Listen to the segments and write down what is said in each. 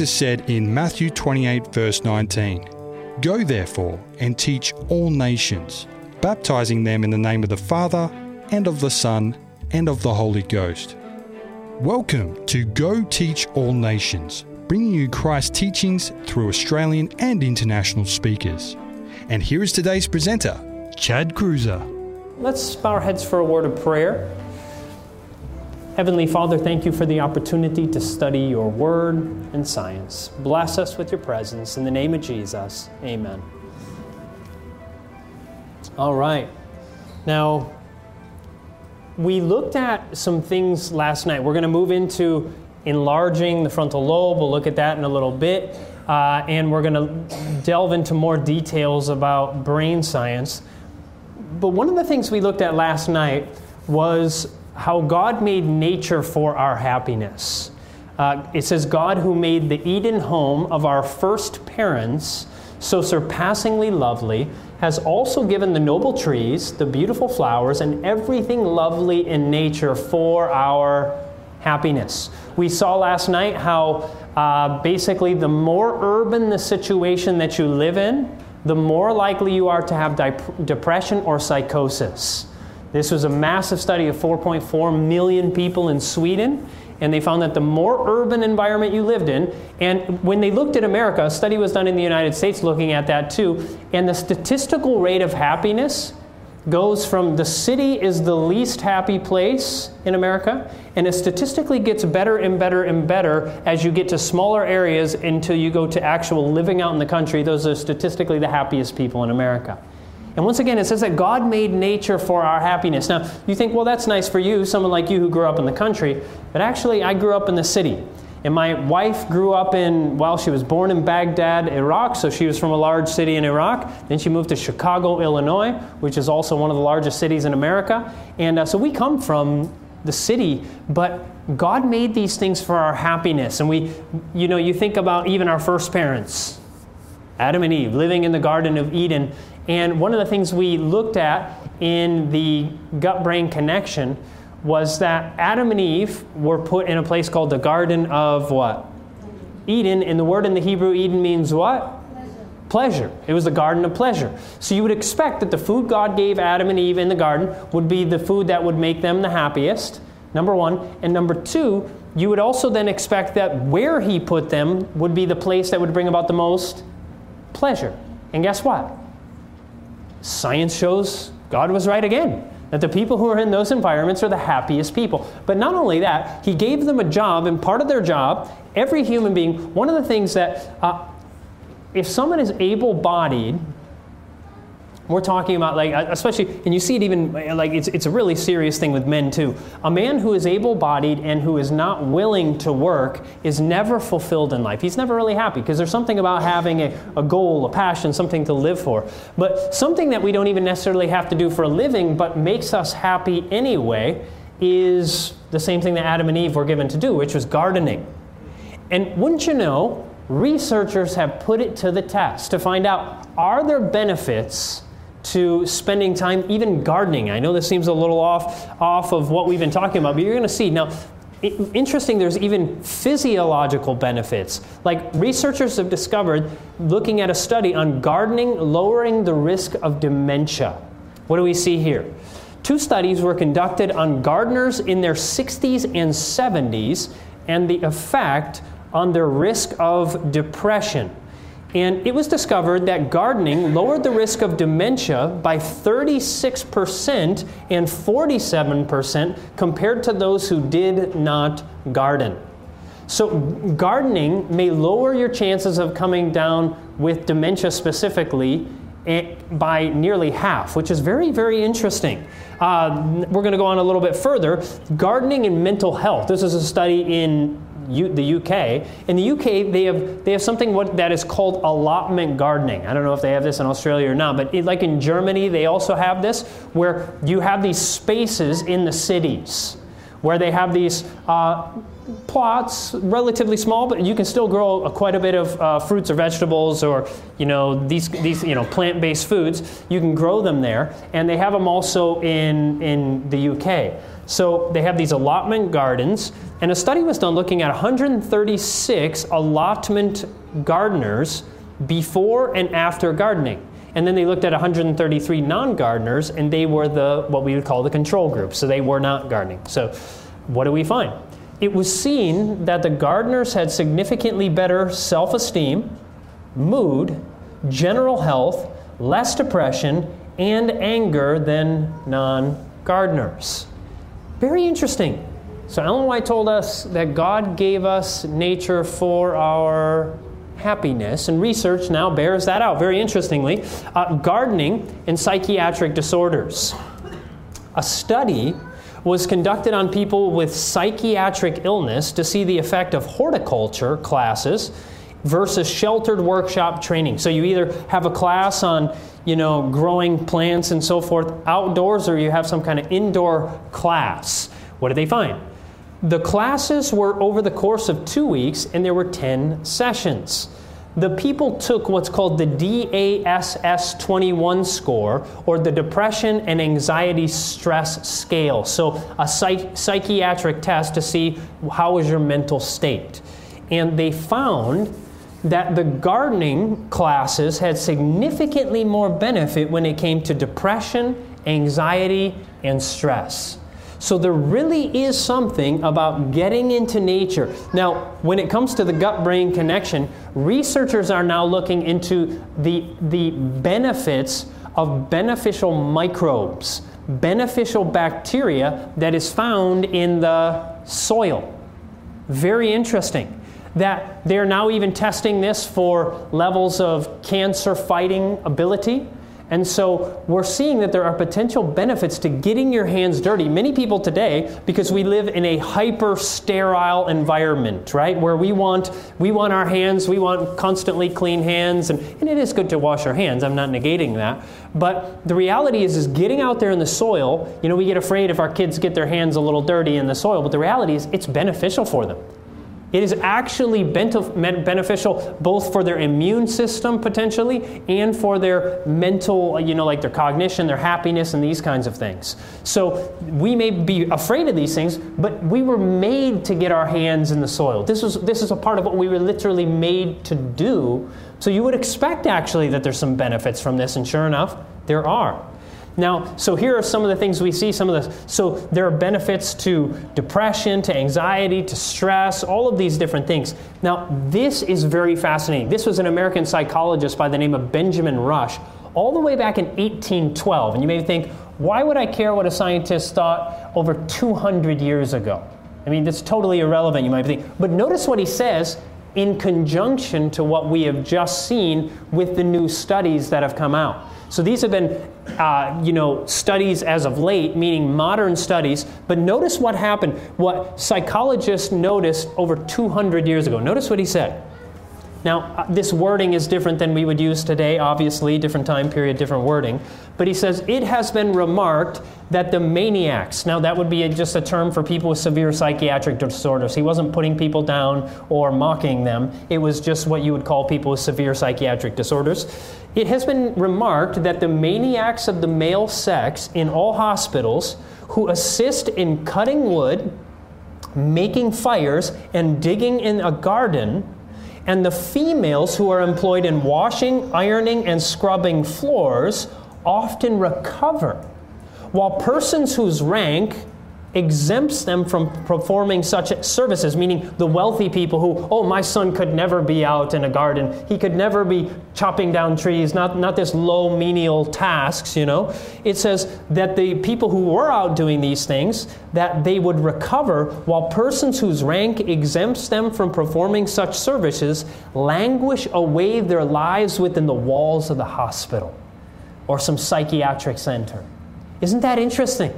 Jesus said in Matthew 28, verse 19 Go therefore and teach all nations, baptizing them in the name of the Father, and of the Son, and of the Holy Ghost. Welcome to Go Teach All Nations, bringing you Christ's teachings through Australian and international speakers. And here is today's presenter, Chad Kreuzer. Let's bow our heads for a word of prayer. Heavenly Father, thank you for the opportunity to study your word and science. Bless us with your presence. In the name of Jesus, amen. All right. Now, we looked at some things last night. We're going to move into enlarging the frontal lobe. We'll look at that in a little bit. Uh, and we're going to delve into more details about brain science. But one of the things we looked at last night was how God made nature for our happiness. Uh, it says, God who made the Eden home of our first parents so surpassingly lovely has also given the noble trees, the beautiful flowers, and everything lovely in nature for our happiness. We saw last night how uh, basically the more urban the situation that you live in, the more likely you are to have dip- depression or psychosis. This was a massive study of 4.4 million people in Sweden, and they found that the more urban environment you lived in, and when they looked at America, a study was done in the United States looking at that too, and the statistical rate of happiness goes from the city is the least happy place in America, and it statistically gets better and better and better as you get to smaller areas until you go to actual living out in the country. Those are statistically the happiest people in America. And once again, it says that God made nature for our happiness. Now, you think, well, that's nice for you, someone like you who grew up in the country. But actually, I grew up in the city. And my wife grew up in, well, she was born in Baghdad, Iraq, so she was from a large city in Iraq. Then she moved to Chicago, Illinois, which is also one of the largest cities in America. And uh, so we come from the city, but God made these things for our happiness. And we, you know, you think about even our first parents, Adam and Eve, living in the Garden of Eden. And one of the things we looked at in the gut brain connection was that Adam and Eve were put in a place called the Garden of what? Eden. And the word in the Hebrew, Eden, means what? Pleasure. It was the garden of pleasure. So you would expect that the food God gave Adam and Eve in the garden would be the food that would make them the happiest, number one. And number two, you would also then expect that where He put them would be the place that would bring about the most pleasure. And guess what? Science shows God was right again. That the people who are in those environments are the happiest people. But not only that, He gave them a job, and part of their job, every human being, one of the things that, uh, if someone is able bodied, we're talking about like uh, especially and you see it even uh, like it's, it's a really serious thing with men too. A man who is able-bodied and who is not willing to work is never fulfilled in life. He's never really happy because there's something about having a, a goal a passion something to live for. But something that we don't even necessarily have to do for a living but makes us happy anyway is the same thing that adam and eve were given to do which was gardening. And wouldn't you know researchers have put it to the test to find out are there benefits to spending time even gardening. I know this seems a little off off of what we've been talking about, but you're going to see now. interesting, there's even physiological benefits. Like researchers have discovered, looking at a study on gardening lowering the risk of dementia. What do we see here? Two studies were conducted on gardeners in their 60s and 70s and the effect on their risk of depression. And it was discovered that gardening lowered the risk of dementia by 36% and 47% compared to those who did not garden. So, gardening may lower your chances of coming down with dementia specifically eh, by nearly half, which is very, very interesting. Uh, we're going to go on a little bit further. Gardening and mental health. This is a study in U, the UK. In the UK, they have they have something what, that is called allotment gardening. I don't know if they have this in Australia or not, but it, like in Germany, they also have this where you have these spaces in the cities where they have these uh, plots, relatively small, but you can still grow a, quite a bit of uh, fruits or vegetables or you know these these you know plant-based foods. You can grow them there, and they have them also in in the UK. So they have these allotment gardens, and a study was done looking at 136 allotment gardeners before and after gardening. And then they looked at 133 non-gardeners, and they were the what we would call the control group. So they were not gardening. So what do we find? It was seen that the gardeners had significantly better self-esteem, mood, general health, less depression, and anger than non-gardeners. Very interesting. So Ellen White told us that God gave us nature for our happiness, and research now bears that out very interestingly. Uh, gardening and psychiatric disorders. A study was conducted on people with psychiatric illness to see the effect of horticulture classes versus sheltered workshop training. So you either have a class on, you know, growing plants and so forth outdoors or you have some kind of indoor class. What did they find? The classes were over the course of 2 weeks and there were 10 sessions the people took what's called the DASS 21 score, or the Depression and Anxiety Stress Scale. So, a psych- psychiatric test to see how is your mental state. And they found that the gardening classes had significantly more benefit when it came to depression, anxiety, and stress. So there really is something about getting into nature. Now, when it comes to the gut brain connection, researchers are now looking into the, the benefits of beneficial microbes, beneficial bacteria that is found in the soil. Very interesting. That they're now even testing this for levels of cancer fighting ability and so we're seeing that there are potential benefits to getting your hands dirty. Many people today, because we live in a hyper sterile environment, right? Where we want we want our hands, we want constantly clean hands, and, and it is good to wash our hands. I'm not negating that. But the reality is is getting out there in the soil, you know, we get afraid if our kids get their hands a little dirty in the soil, but the reality is it's beneficial for them. It is actually beneficial both for their immune system potentially and for their mental, you know, like their cognition, their happiness, and these kinds of things. So we may be afraid of these things, but we were made to get our hands in the soil. This is, this is a part of what we were literally made to do. So you would expect actually that there's some benefits from this, and sure enough, there are. Now, so here are some of the things we see. Some of the so there are benefits to depression, to anxiety, to stress, all of these different things. Now, this is very fascinating. This was an American psychologist by the name of Benjamin Rush, all the way back in 1812. And you may think, why would I care what a scientist thought over 200 years ago? I mean, that's totally irrelevant, you might think. But notice what he says in conjunction to what we have just seen with the new studies that have come out. So these have been, uh, you know, studies as of late, meaning modern studies. But notice what happened, what psychologists noticed over 200 years ago. Notice what he said. Now, uh, this wording is different than we would use today, obviously, different time period, different wording. But he says, it has been remarked that the maniacs, now that would be just a term for people with severe psychiatric disorders. He wasn't putting people down or mocking them, it was just what you would call people with severe psychiatric disorders. It has been remarked that the maniacs of the male sex in all hospitals who assist in cutting wood, making fires, and digging in a garden and the females who are employed in washing, ironing, and scrubbing floors often recover, while persons whose rank exempts them from performing such services, meaning the wealthy people who, oh, my son could never be out in a garden. He could never be chopping down trees, not, not this low menial tasks, you know. It says that the people who were out doing these things, that they would recover, while persons whose rank exempts them from performing such services languish away their lives within the walls of the hospital or some psychiatric center. Isn't that interesting?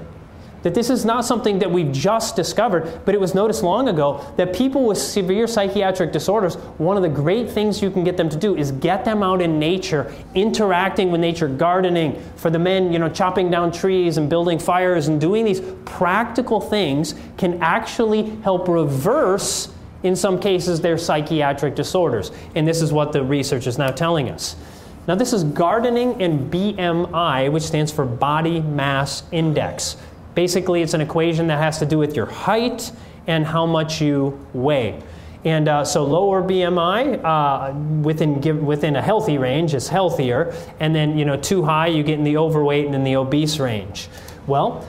That this is not something that we've just discovered, but it was noticed long ago that people with severe psychiatric disorders, one of the great things you can get them to do is get them out in nature, interacting with nature, gardening. For the men, you know, chopping down trees and building fires and doing these practical things can actually help reverse, in some cases, their psychiatric disorders. And this is what the research is now telling us. Now, this is gardening and BMI, which stands for Body Mass Index. Basically, it's an equation that has to do with your height and how much you weigh. And uh, so lower BMI uh, within within a healthy range is healthier, and then you know too high you get in the overweight and in the obese range. Well,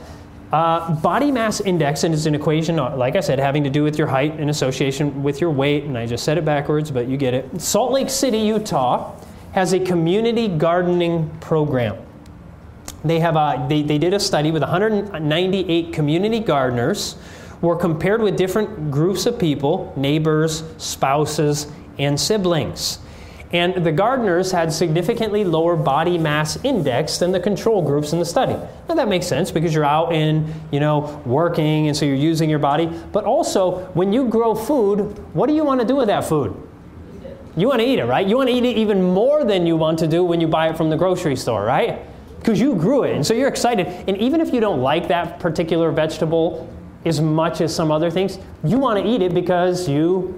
uh, body mass index is an equation, uh, like I said, having to do with your height in association with your weight, and I just said it backwards, but you get it. Salt Lake City, Utah, has a community gardening program they, have a, they, they did a study with 198 community gardeners were compared with different groups of people neighbors spouses and siblings. And the gardeners had significantly lower body mass index than the control groups in the study. Now that makes sense because you're out in you know working and so you're using your body. But also when you grow food what do you want to do with that food? You want to eat it right? You want to eat it even more than you want to do when you buy it from the grocery store right because you grew it. And so you're excited. And even if you don't like that particular vegetable as much as some other things, you want to eat it because you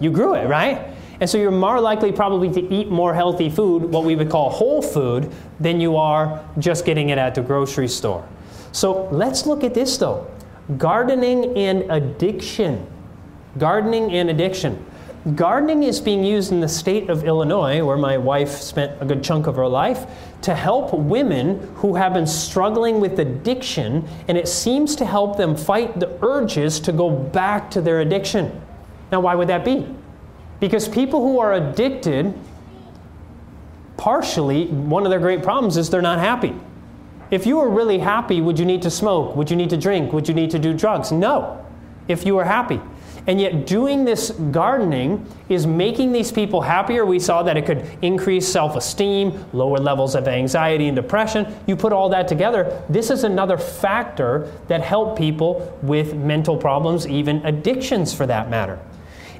you grew it, right? And so you're more likely probably to eat more healthy food, what we would call whole food, than you are just getting it at the grocery store. So let's look at this though. Gardening and addiction. Gardening and addiction. Gardening is being used in the state of Illinois, where my wife spent a good chunk of her life, to help women who have been struggling with addiction, and it seems to help them fight the urges to go back to their addiction. Now, why would that be? Because people who are addicted, partially, one of their great problems is they're not happy. If you were really happy, would you need to smoke? Would you need to drink? Would you need to do drugs? No, if you were happy. And yet, doing this gardening is making these people happier. We saw that it could increase self esteem, lower levels of anxiety and depression. You put all that together, this is another factor that help people with mental problems, even addictions for that matter.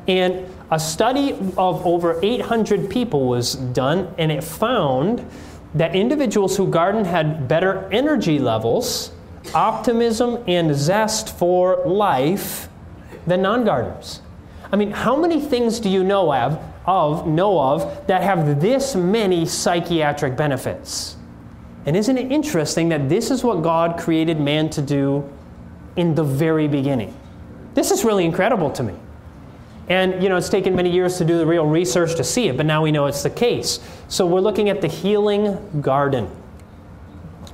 And a study of over 800 people was done, and it found that individuals who gardened had better energy levels, optimism, and zest for life than non-gardeners. I mean, how many things do you know of, of know of that have this many psychiatric benefits? And isn't it interesting that this is what God created man to do in the very beginning? This is really incredible to me. And you know, it's taken many years to do the real research to see it, but now we know it's the case. So we're looking at the healing garden.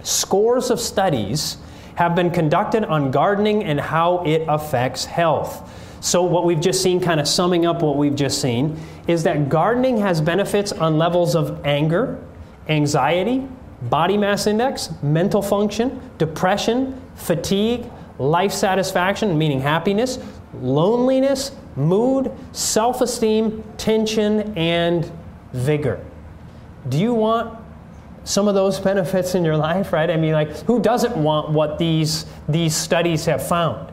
Scores of studies have been conducted on gardening and how it affects health. So, what we've just seen, kind of summing up what we've just seen, is that gardening has benefits on levels of anger, anxiety, body mass index, mental function, depression, fatigue, life satisfaction, meaning happiness, loneliness, mood, self esteem, tension, and vigor. Do you want some of those benefits in your life, right? I mean, like, who doesn't want what these, these studies have found?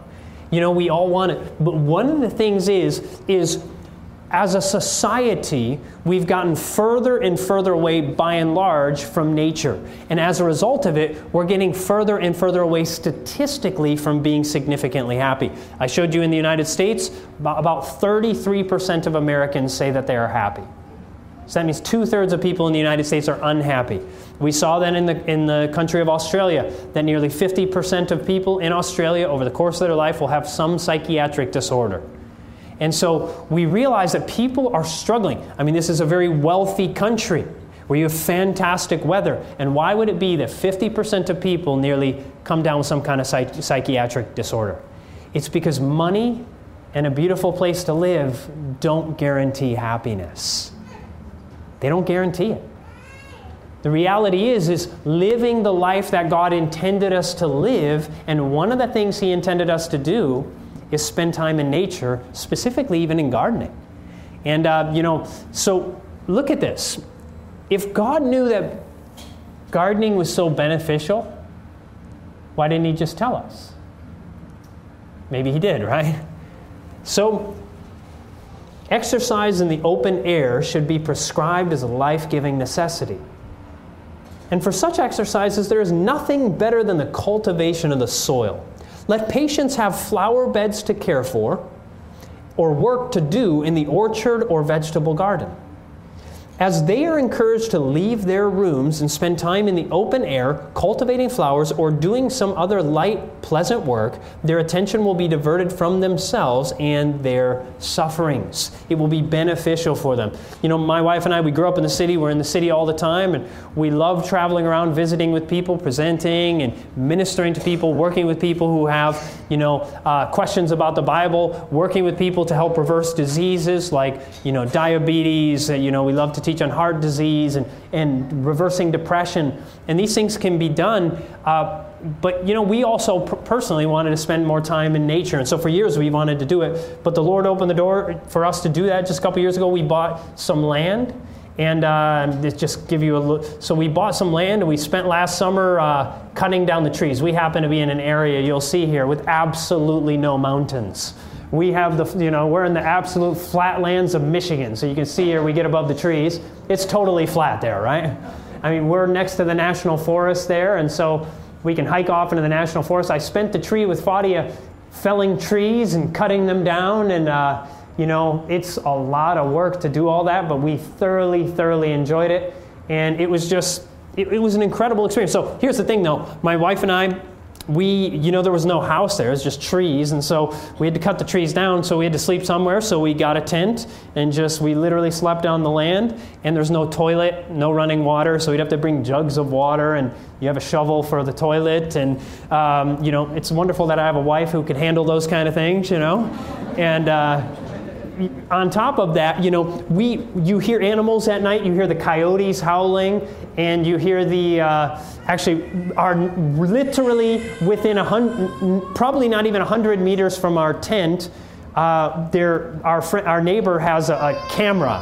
You know, we all want it. But one of the things is, is as a society, we've gotten further and further away by and large from nature. And as a result of it, we're getting further and further away statistically from being significantly happy. I showed you in the United States, about 33% of Americans say that they are happy. So that means two thirds of people in the United States are unhappy. We saw that in the, in the country of Australia, that nearly 50% of people in Australia over the course of their life will have some psychiatric disorder. And so we realize that people are struggling. I mean, this is a very wealthy country where you have fantastic weather. And why would it be that 50% of people nearly come down with some kind of psych- psychiatric disorder? It's because money and a beautiful place to live don't guarantee happiness. They don't guarantee it. The reality is is living the life that God intended us to live, and one of the things he intended us to do is spend time in nature, specifically even in gardening. And uh, you know, so look at this. If God knew that gardening was so beneficial, Why didn't he just tell us? Maybe he did, right? So, exercise in the open air should be prescribed as a life giving necessity. And for such exercises, there is nothing better than the cultivation of the soil. Let patients have flower beds to care for or work to do in the orchard or vegetable garden. As they are encouraged to leave their rooms and spend time in the open air, cultivating flowers, or doing some other light, pleasant work, their attention will be diverted from themselves and their sufferings. It will be beneficial for them. You know, my wife and I, we grew up in the city. We're in the city all the time, and we love traveling around, visiting with people, presenting and ministering to people, working with people who have, you know, uh, questions about the Bible, working with people to help reverse diseases like, you know, diabetes. Uh, you know, we love to teach on heart disease and, and reversing depression. And these things can be done. Uh, but you know, we also personally wanted to spend more time in nature, and so for years we wanted to do it. But the Lord opened the door for us to do that. Just a couple years ago, we bought some land, and uh, just give you a look. So we bought some land, and we spent last summer uh, cutting down the trees. We happen to be in an area you'll see here with absolutely no mountains. We have the, you know, we're in the absolute flatlands of Michigan. So you can see here, we get above the trees. It's totally flat there, right? I mean, we're next to the national forest there, and so we can hike off into the national forest. I spent the tree with Fadia felling trees and cutting them down, and, uh, you know, it's a lot of work to do all that, but we thoroughly, thoroughly enjoyed it. And it was just, it, it was an incredible experience. So here's the thing, though. My wife and I, we, you know, there was no house there, it was just trees. And so we had to cut the trees down, so we had to sleep somewhere. So we got a tent and just, we literally slept on the land. And there's no toilet, no running water, so we'd have to bring jugs of water and you have a shovel for the toilet. And, um, you know, it's wonderful that I have a wife who can handle those kind of things, you know. And, uh, on top of that, you know, we you hear animals at night. You hear the coyotes howling, and you hear the uh, actually are literally within a hundred, probably not even hundred meters from our tent. Uh, there, our fr- our neighbor has a, a camera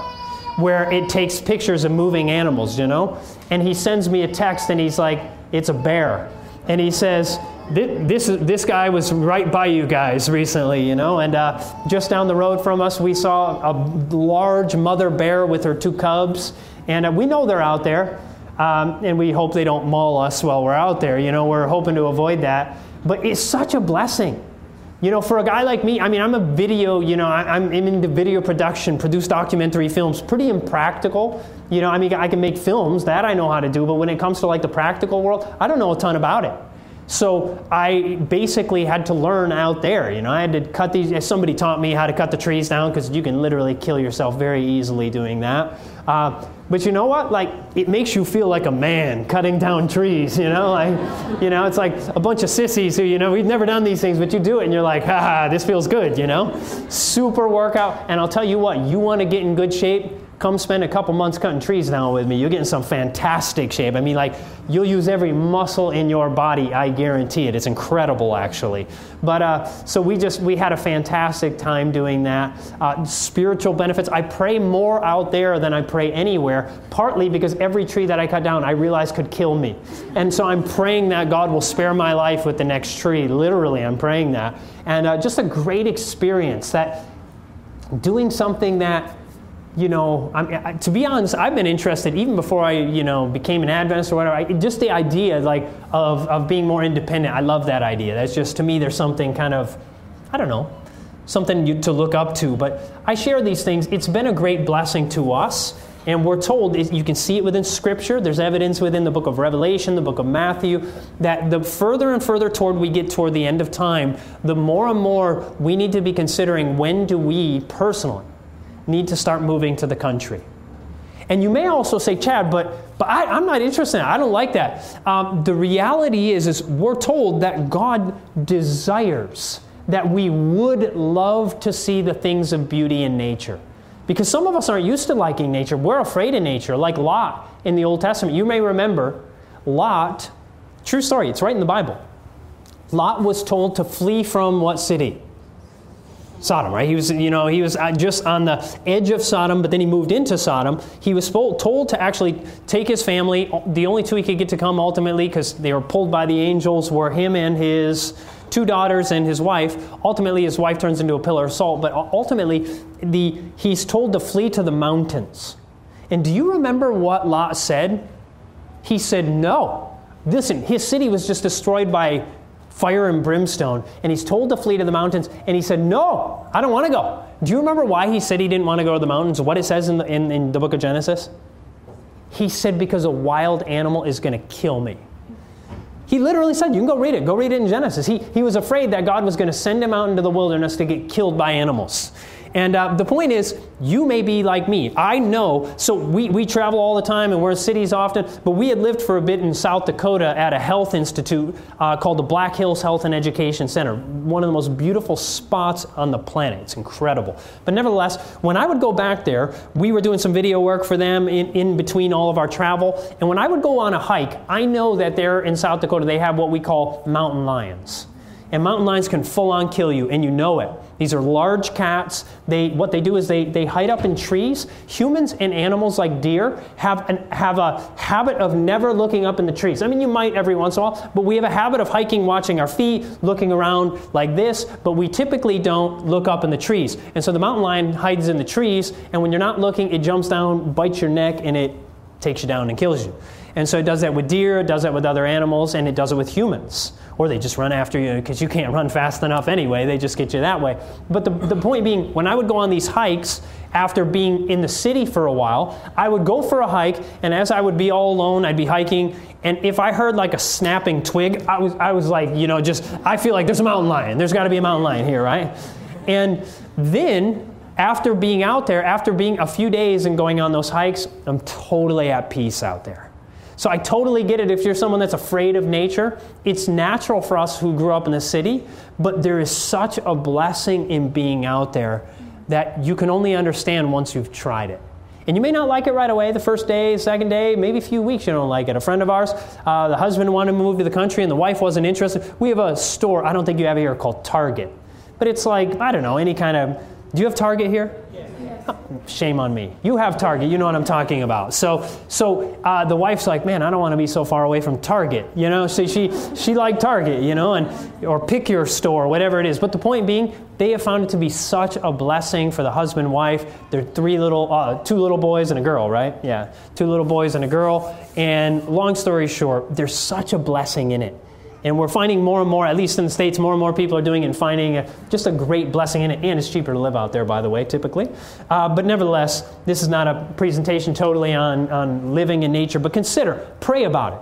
where it takes pictures of moving animals. You know, and he sends me a text, and he's like, "It's a bear," and he says this, this guy was right by you guys recently, you know, and uh, just down the road from us, we saw a large mother bear with her two cubs, and uh, we know they're out there, um, and we hope they don't maul us while we're out there, you know, we're hoping to avoid that. But it's such a blessing. You know, for a guy like me, I mean, I'm a video, you know, I'm into video production, produce documentary films, pretty impractical. You know, I mean, I can make films, that I know how to do, but when it comes to like the practical world, I don't know a ton about it. So I basically had to learn out there. You know, I had to cut these. Somebody taught me how to cut the trees down because you can literally kill yourself very easily doing that. Uh, but you know what? Like, it makes you feel like a man cutting down trees. You know, like, you know, it's like a bunch of sissies who, you know, we've never done these things, but you do it, and you're like, ha, this feels good. You know, super workout. And I'll tell you what, you want to get in good shape come spend a couple months cutting trees down with me. You'll get in some fantastic shape. I mean, like, you'll use every muscle in your body, I guarantee it. It's incredible, actually. But uh, so we just, we had a fantastic time doing that. Uh, spiritual benefits. I pray more out there than I pray anywhere, partly because every tree that I cut down, I realize could kill me. And so I'm praying that God will spare my life with the next tree. Literally, I'm praying that. And uh, just a great experience that doing something that you know, I, to be honest, I've been interested even before I, you know, became an Adventist or whatever. I, just the idea, like, of, of being more independent. I love that idea. That's just to me, there's something kind of, I don't know, something you, to look up to. But I share these things. It's been a great blessing to us. And we're told, you can see it within Scripture. There's evidence within the book of Revelation, the book of Matthew, that the further and further toward we get toward the end of time, the more and more we need to be considering when do we personally need to start moving to the country. And you may also say, Chad, but, but I, am not interested in that. I don't like that. Um, the reality is, is we're told that God desires that we would love to see the things of beauty in nature. Because some of us aren't used to liking nature. We're afraid of nature, like Lot in the Old Testament. You may remember Lot, true story, it's right in the Bible. Lot was told to flee from what city? Sodom, right? He was, you know, he was uh, just on the edge of Sodom, but then he moved into Sodom. He was told to actually take his family. The only two he could get to come ultimately, because they were pulled by the angels, were him and his two daughters and his wife. Ultimately, his wife turns into a pillar of salt, but ultimately, the, he's told to flee to the mountains. And do you remember what Lot said? He said, No. Listen, his city was just destroyed by fire and brimstone. And he's told to flee to the mountains. And he said, No, I don't want to go. Do you remember why he said he didn't want to go to the mountains? What it says in the, in, in the book of Genesis? He said, Because a wild animal is going to kill me. He literally said, You can go read it. Go read it in Genesis. He, he was afraid that God was going to send him out into the wilderness to get killed by animals. And uh, the point is, you may be like me. I know, so we, we travel all the time and we're in cities often, but we had lived for a bit in South Dakota at a health institute uh, called the Black Hills Health and Education Center. One of the most beautiful spots on the planet. It's incredible. But nevertheless, when I would go back there, we were doing some video work for them in, in between all of our travel. And when I would go on a hike, I know that there in South Dakota they have what we call mountain lions. And mountain lions can full on kill you, and you know it. These are large cats. They, what they do is they, they hide up in trees. Humans and animals like deer have, an, have a habit of never looking up in the trees. I mean, you might every once in a while, but we have a habit of hiking, watching our feet, looking around like this, but we typically don't look up in the trees. And so the mountain lion hides in the trees, and when you're not looking, it jumps down, bites your neck, and it takes you down and kills you. And so it does that with deer, it does that with other animals, and it does it with humans or they just run after you because you can't run fast enough anyway. They just get you that way. But the, the point being, when I would go on these hikes after being in the city for a while, I would go for a hike, and as I would be all alone, I'd be hiking, and if I heard like a snapping twig, I was, I was like, you know, just, I feel like there's a mountain lion. There's got to be a mountain lion here, right? And then after being out there, after being a few days and going on those hikes, I'm totally at peace out there. So I totally get it if you're someone that's afraid of nature. It's natural for us who grew up in the city, but there is such a blessing in being out there that you can only understand once you've tried it. And you may not like it right away, the first day, second day, maybe a few weeks you don't like it. A friend of ours, uh, the husband wanted to move to the country and the wife wasn't interested. We have a store, I don't think you have it here, called Target. But it's like, I don't know, any kind of. Do you have Target here? Shame on me. You have Target. You know what I'm talking about. So, so uh, the wife's like, man, I don't want to be so far away from Target. You know, so she she liked Target. You know, and or pick your store, whatever it is. But the point being, they have found it to be such a blessing for the husband wife. They're three little, uh, two little boys and a girl, right? Yeah, two little boys and a girl. And long story short, there's such a blessing in it. And we're finding more and more, at least in the States, more and more people are doing it and finding a, just a great blessing in it. And it's cheaper to live out there, by the way, typically. Uh, but nevertheless, this is not a presentation totally on, on living in nature, but consider, pray about it.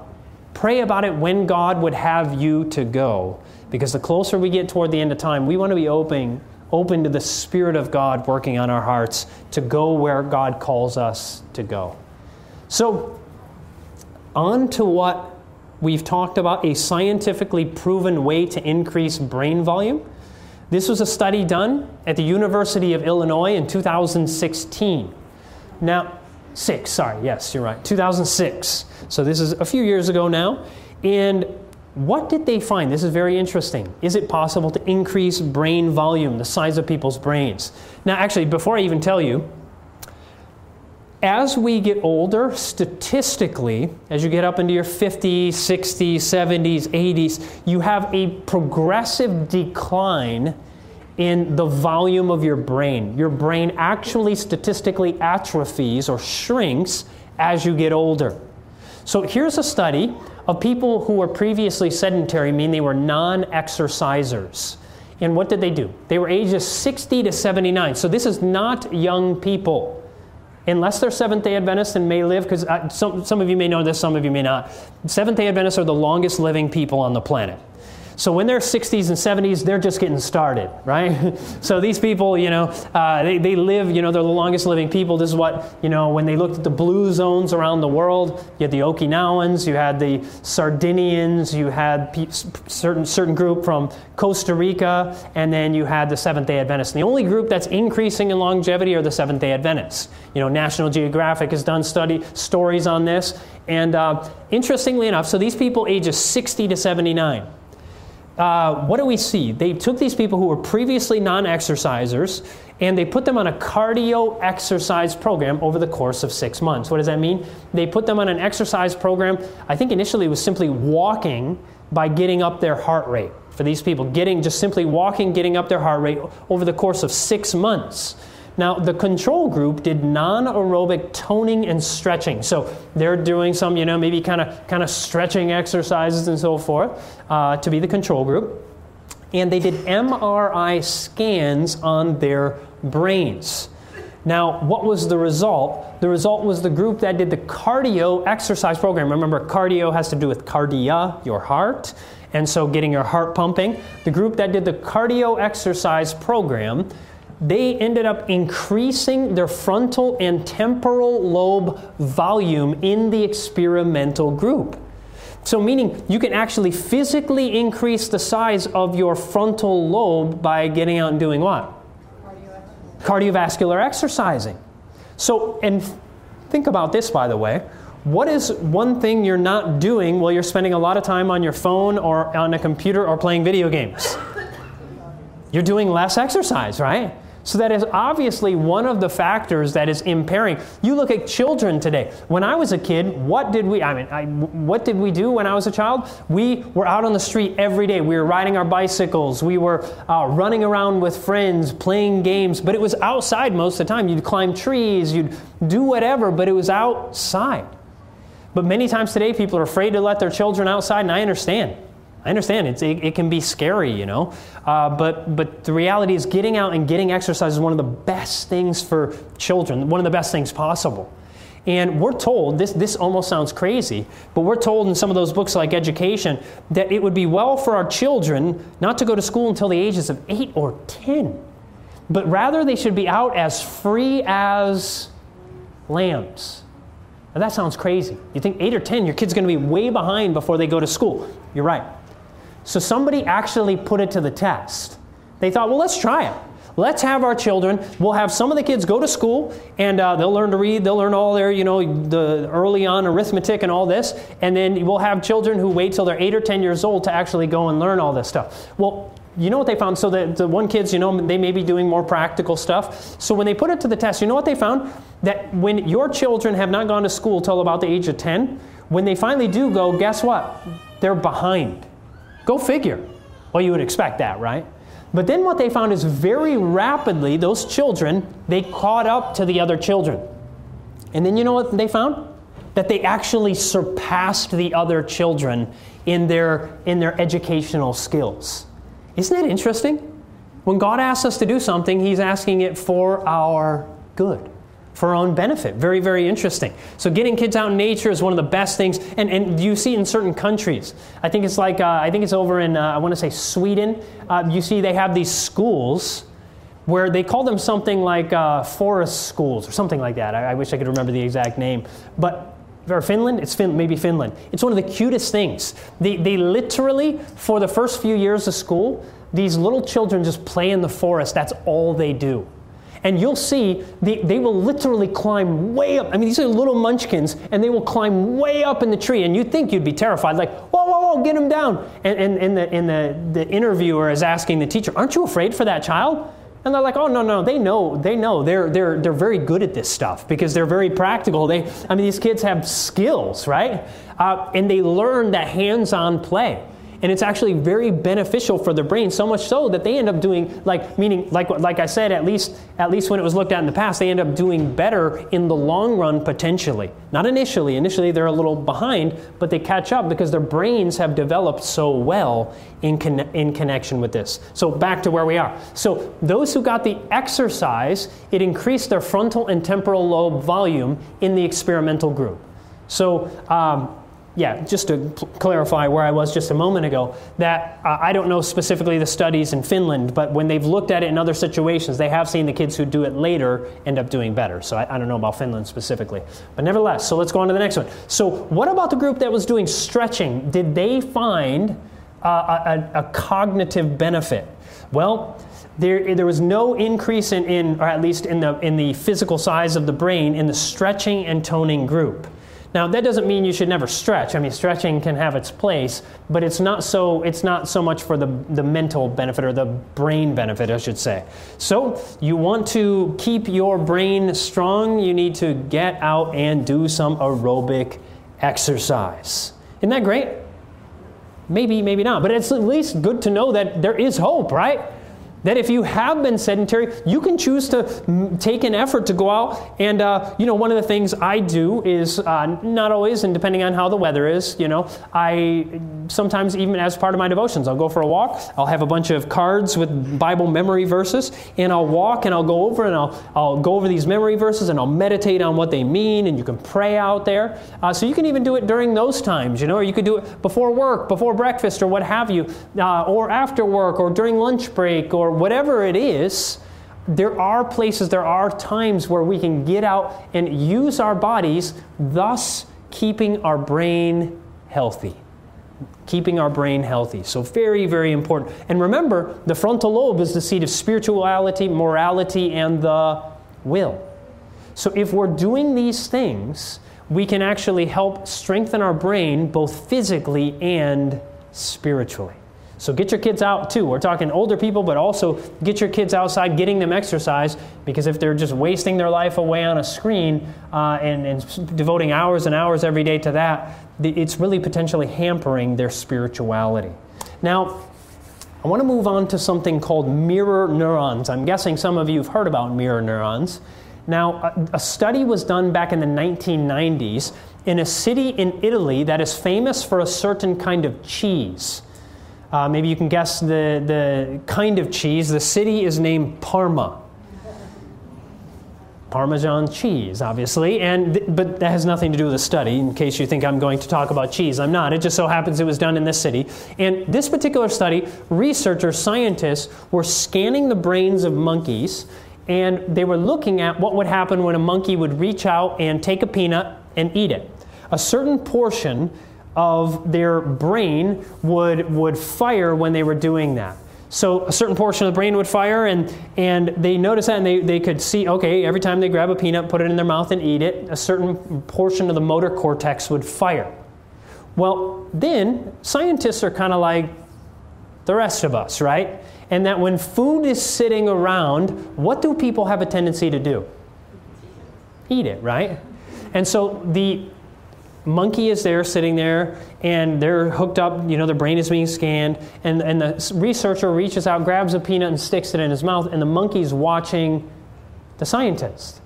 Pray about it when God would have you to go. Because the closer we get toward the end of time, we want to be open, open to the Spirit of God working on our hearts to go where God calls us to go. So, on to what we've talked about a scientifically proven way to increase brain volume. This was a study done at the University of Illinois in 2016. Now, six, sorry, yes, you're right, 2006. So this is a few years ago now. And what did they find? This is very interesting. Is it possible to increase brain volume, the size of people's brains? Now, actually, before I even tell you, as we get older, statistically, as you get up into your 50s, 60s, 70s, 80s, you have a progressive decline in the volume of your brain. Your brain actually statistically atrophies or shrinks as you get older. So here's a study of people who were previously sedentary, meaning they were non exercisers. And what did they do? They were ages 60 to 79. So this is not young people unless they're Seventh day Adventists and may live, because uh, some, some of you may know this, some of you may not. Seventh day Adventists are the longest living people on the planet. So when they're 60s and 70s, they're just getting started, right? so these people, you know, uh, they, they live, you know, they're the longest living people. This is what, you know, when they looked at the blue zones around the world, you had the Okinawans, you had the Sardinians, you had pe- certain, certain group from Costa Rica, and then you had the Seventh day Adventists. And the only group that's increasing in longevity are the Seventh day Adventists. You know, National Geographic has done study stories on this. And uh, interestingly enough, so these people ages 60 to 79 uh, what do we see? They took these people who were previously non exercisers and they put them on a cardio exercise program over the course of six months. What does that mean? They put them on an exercise program. I think initially it was simply walking by getting up their heart rate. For these people, getting just simply walking, getting up their heart rate over the course of six months. Now, the control group did non-aerobic toning and stretching. So they're doing some, you know, maybe kind of kind of stretching exercises and so forth uh, to be the control group. And they did MRI scans on their brains. Now, what was the result? The result was the group that did the cardio exercise program. Remember, cardio has to do with cardia, your heart, and so getting your heart pumping. The group that did the cardio exercise program they ended up increasing their frontal and temporal lobe volume in the experimental group. So, meaning you can actually physically increase the size of your frontal lobe by getting out and doing what? Cardiovascular exercising. So, and think about this, by the way. What is one thing you're not doing while you're spending a lot of time on your phone or on a computer or playing video games? You're doing less exercise, right? So that is obviously one of the factors that is impairing. You look at children today. When I was a kid, what did we I mean, I, what did we do when I was a child? We were out on the street every day. We were riding our bicycles. We were uh, running around with friends, playing games, but it was outside most of the time. You'd climb trees, you'd do whatever, but it was outside. But many times today, people are afraid to let their children outside, and I understand. I understand it's, it, it can be scary, you know, uh, but, but the reality is getting out and getting exercise is one of the best things for children, one of the best things possible. And we're told, this, this almost sounds crazy, but we're told in some of those books like education that it would be well for our children not to go to school until the ages of 8 or 10, but rather they should be out as free as lambs. Now that sounds crazy. You think 8 or 10, your kid's going to be way behind before they go to school. You're right. So somebody actually put it to the test. They thought, well, let's try it. Let's have our children. We'll have some of the kids go to school, and uh, they'll learn to read. They'll learn all their, you know, the early on arithmetic and all this. And then we'll have children who wait till they're eight or ten years old to actually go and learn all this stuff. Well, you know what they found? So the, the one kids, you know, they may be doing more practical stuff. So when they put it to the test, you know what they found? That when your children have not gone to school till about the age of 10, when they finally do go, guess what? They're behind. Go figure. Well, you would expect that, right? But then what they found is very rapidly, those children, they caught up to the other children. And then you know what they found? That they actually surpassed the other children in their, in their educational skills. Isn't that interesting? When God asks us to do something, He's asking it for our good for our own benefit. Very, very interesting. So, getting kids out in nature is one of the best things, and, and you see in certain countries. I think it's like, uh, I think it's over in, uh, I want to say Sweden. Uh, you see, they have these schools where they call them something like uh, forest schools or something like that. I, I, wish I could remember the exact name. But or Finland, it's fin- maybe Finland. It's one of the cutest things. They, they literally, for the first few years of school, these little children just play in the forest. That's all they do and you'll see they, they will literally climb way up. I mean, these are little munchkins, and they will climb way up in the tree, and you'd think you'd be terrified, like, whoa, whoa, whoa, get them down. And, and, and, the, and the, the interviewer is asking the teacher, aren't you afraid for that child? And they're like, oh, no, no, they know, they know. They're, they're, they're very good at this stuff because they're very practical. They, I mean, these kids have skills, right? Uh, and they learn that hands on play and it's actually very beneficial for the brain so much so that they end up doing like meaning like like i said at least at least when it was looked at in the past they end up doing better in the long run potentially. Not initially. Initially they're a little behind but they catch up because their brains have developed so well in, in connection with this. So back to where we are. So those who got the exercise it increased their frontal and temporal lobe volume in the experimental group. So um, yeah, just to clarify where I was just a moment ago, that uh, I don't know specifically the studies in Finland, but when they've looked at it in other situations, they have seen the kids who do it later end up doing better. So I, I don't know about Finland specifically. But nevertheless, so let's go on to the next one. So, what about the group that was doing stretching? Did they find uh, a, a, cognitive benefit? Well, there, there was no increase in, in, or at least in the, in the physical size of the brain in the stretching and toning group. Now that doesn't mean you should never stretch. I mean, stretching can have its place, but it's not so it's not so much for the, the mental benefit or the brain benefit, I should say. So you want to keep your brain strong, you need to get out and do some aerobic exercise. Isn't that great? Maybe, maybe not, but it's at least good to know that there is hope, right? That if you have been sedentary, you can choose to take an effort to go out. And, uh, you know, one of the things I do is uh, not always, and depending on how the weather is, you know, I sometimes, even as part of my devotions, I'll go for a walk. I'll have a bunch of cards with Bible memory verses, and I'll walk and I'll go over and I'll, I'll go over these memory verses and I'll meditate on what they mean, and you can pray out there. Uh, so you can even do it during those times, you know, or you could do it before work, before breakfast, or what have you, uh, or after work, or during lunch break, or whatever it is, there are places, there are times where we can get out and use our bodies, thus keeping our brain healthy. Keeping our brain healthy. So, very, very important. And remember, the frontal lobe is the seat of spirituality, morality, and the will. So, if we're doing these things, we can actually help strengthen our brain both physically and spiritually. So get your kids out too. We're talking older people, but also get your kids outside, getting them exercise, because if they're just wasting their life away on a screen uh, and, and devoting hours and hours every day to that, it's really potentially hampering their spirituality. Now, I want to move on to something called mirror neurons. I'm guessing some of you have heard about mirror neurons. Now, a, a study was done back in the 1990s in a city in Italy that is famous for a certain kind of cheese. Uh, maybe you can guess the, the kind of cheese. The city is named Parma. Parmesan cheese, obviously, and th- but that has nothing to do with the study. In case you think I'm going to talk about cheese, I'm not. It just so happens it was done in this city. And this particular study, researchers, scientists were scanning the brains of monkeys, and they were looking at what would happen when a monkey would reach out and take a peanut and eat it. A certain portion of their brain would, would fire when they were doing that. So a certain portion of the brain would fire, and, and they noticed that, and they, they could see, okay, every time they grab a peanut, put it in their mouth, and eat it, a certain portion of the motor cortex would fire. Well, then scientists are kind of like the rest of us, right? And that when food is sitting around, what do people have a tendency to do? Eat it, right? And so the monkey is there sitting there and they're hooked up you know their brain is being scanned and, and the researcher reaches out grabs a peanut and sticks it in his mouth and the monkey's watching the scientist.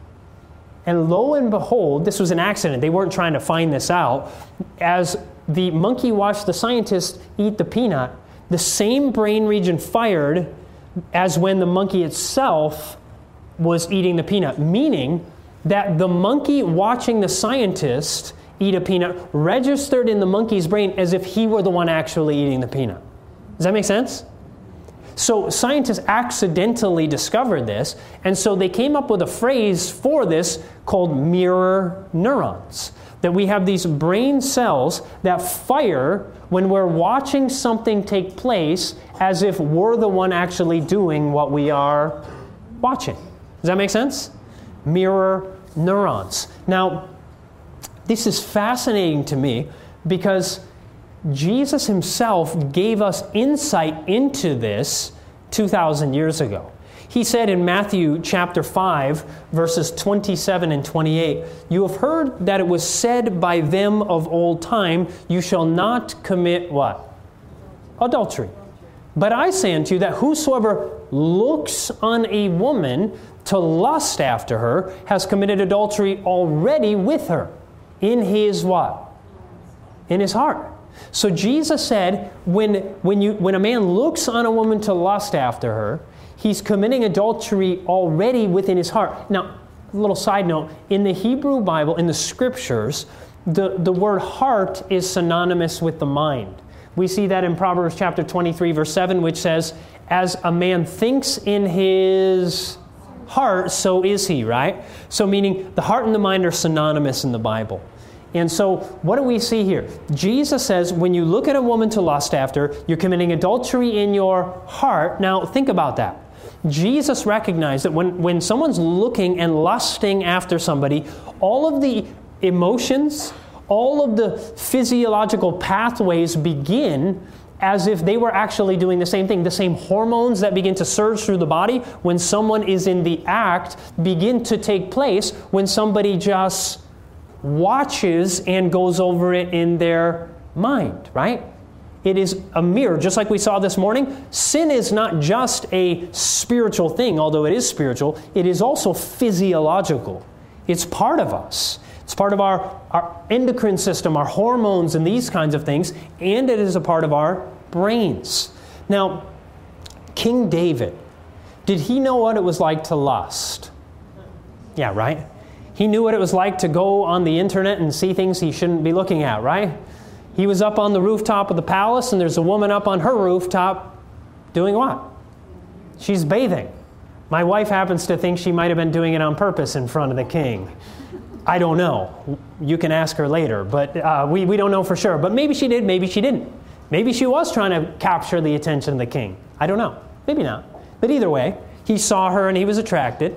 And lo and behold this was an accident. They weren't trying to find this out. As the monkey watched the scientist eat the peanut the same brain region fired as when the monkey itself was eating the peanut meaning that the monkey watching the scientist eat a peanut registered in the monkey's brain as if he were the one actually eating the peanut. Does that make sense? So scientists accidentally discovered this, and so they came up with a phrase for this called mirror neurons. That we have these brain cells that fire when we're watching something take place as if we're the one actually doing what we are watching. Does that make sense? Mirror neurons. Now, this is fascinating to me because Jesus himself gave us insight into this 2,000 years ago. He said in Matthew chapter 5, verses 27 and 28, You have heard that it was said by them of old time, You shall not commit what? Adultery. But I say unto you that whosoever looks on a woman to lust after her has committed adultery already with her in his what? In his heart. So Jesus said, when, when, you, when a man looks on a woman to lust after her, he's committing adultery already within his heart. Now, little side note in the Hebrew Bible, in the scriptures, the, the word heart is synonymous with the mind. We see that in Proverbs chapter 23, verse 7, which says, As a man thinks in his heart, so is he, right? So, meaning the heart and the mind are synonymous in the Bible. And so, what do we see here? Jesus says, when you look at a woman to lust after, you're committing adultery in your heart. Now, think about that. Jesus recognized that when, when someone's looking and lusting after somebody, all of the emotions, all of the physiological pathways begin as if they were actually doing the same thing. The same hormones that begin to surge through the body when someone is in the act begin to take place when somebody just watches and goes over it in their mind, right? It is a mirror, just like we saw this morning. Sin is not just a spiritual thing, although it is spiritual, it is also physiological. It's part of us. It's part of our, our endocrine system, our hormones, and these kinds of things, and it is a part of our brains. Now, King David, did he know what it was like to lust? Yeah, right? He knew what it was like to go on the internet and see things he shouldn't be looking at, right? He was up on the rooftop of the palace, and there's a woman up on her rooftop doing what? She's bathing. My wife happens to think she might have been doing it on purpose in front of the king. I don't know. You can ask her later, but uh, we, we don't know for sure. But maybe she did, maybe she didn't. Maybe she was trying to capture the attention of the king. I don't know. Maybe not. But either way, he saw her and he was attracted.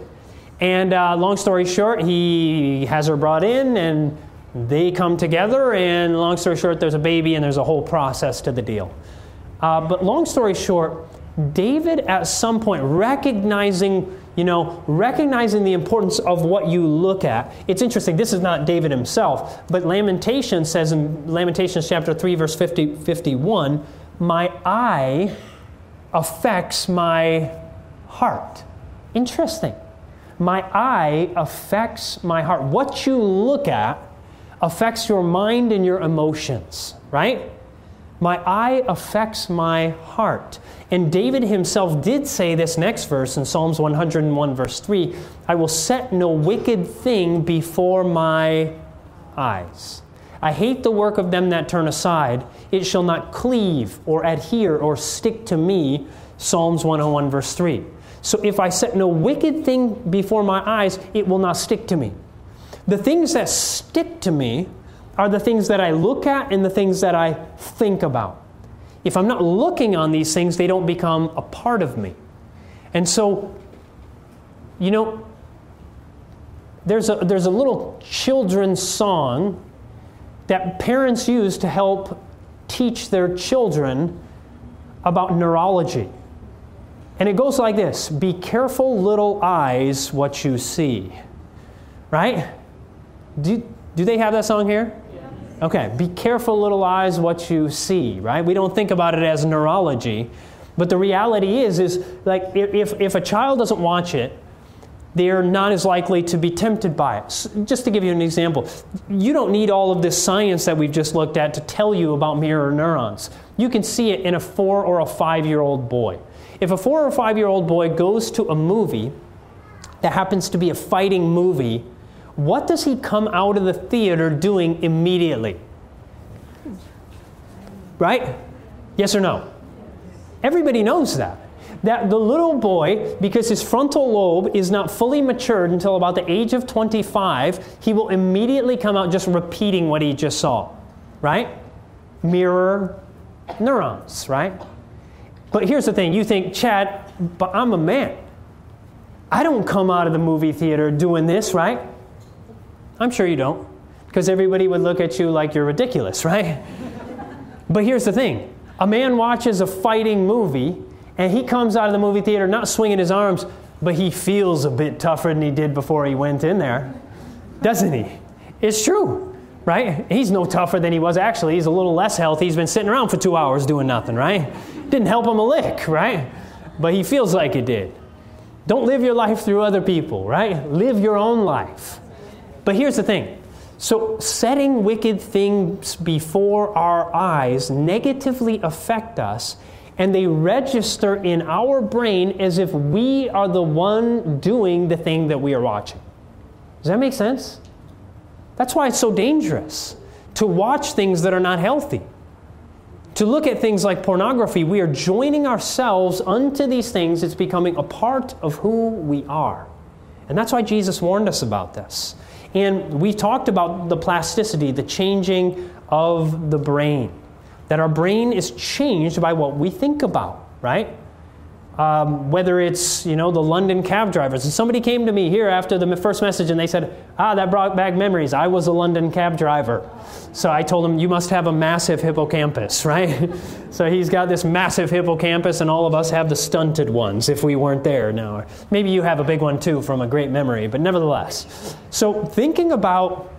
And uh, long story short, he has her brought in and they come together. And long story short, there's a baby and there's a whole process to the deal. Uh, but long story short, David at some point recognizing you know, recognizing the importance of what you look at. It's interesting, this is not David himself, but Lamentation says in Lamentations chapter 3, verse 50, 51, my eye affects my heart. Interesting. My eye affects my heart. What you look at affects your mind and your emotions, right? My eye affects my heart. And David himself did say this next verse in Psalms 101, verse 3 I will set no wicked thing before my eyes. I hate the work of them that turn aside. It shall not cleave or adhere or stick to me. Psalms 101, verse 3. So if I set no wicked thing before my eyes, it will not stick to me. The things that stick to me are the things that I look at and the things that I think about. If I'm not looking on these things, they don't become a part of me. And so, you know, there's a, there's a little children's song that parents use to help teach their children about neurology. And it goes like this Be careful, little eyes, what you see. Right? Do, do they have that song here? Okay, be careful, little eyes, what you see, right? We don't think about it as neurology, but the reality is, is like if, if a child doesn't watch it, they're not as likely to be tempted by it. Just to give you an example, you don't need all of this science that we've just looked at to tell you about mirror neurons. You can see it in a four or a five year old boy. If a four or five year old boy goes to a movie that happens to be a fighting movie what does he come out of the theater doing immediately? Right? Yes or no? Everybody knows that. That the little boy, because his frontal lobe is not fully matured until about the age of 25, he will immediately come out just repeating what he just saw. Right? Mirror neurons, right? But here's the thing you think, Chad, but I'm a man. I don't come out of the movie theater doing this, right? I'm sure you don't, because everybody would look at you like you're ridiculous, right? but here's the thing a man watches a fighting movie, and he comes out of the movie theater not swinging his arms, but he feels a bit tougher than he did before he went in there, doesn't he? It's true, right? He's no tougher than he was actually. He's a little less healthy. He's been sitting around for two hours doing nothing, right? Didn't help him a lick, right? But he feels like it did. Don't live your life through other people, right? Live your own life. But here's the thing so, setting wicked things before our eyes negatively affect us, and they register in our brain as if we are the one doing the thing that we are watching. Does that make sense? That's why it's so dangerous to watch things that are not healthy. To look at things like pornography, we are joining ourselves unto these things. It's becoming a part of who we are. And that's why Jesus warned us about this. And we talked about the plasticity, the changing of the brain. That our brain is changed by what we think about, right? Um, whether it's you know the London cab drivers. And somebody came to me here after the first message and they said, "Ah, that brought back memories. I was a London cab driver." So I told him, "You must have a massive hippocampus, right?" so he's got this massive hippocampus, and all of us have the stunted ones if we weren't there. Now, maybe you have a big one too from a great memory, but nevertheless. So thinking about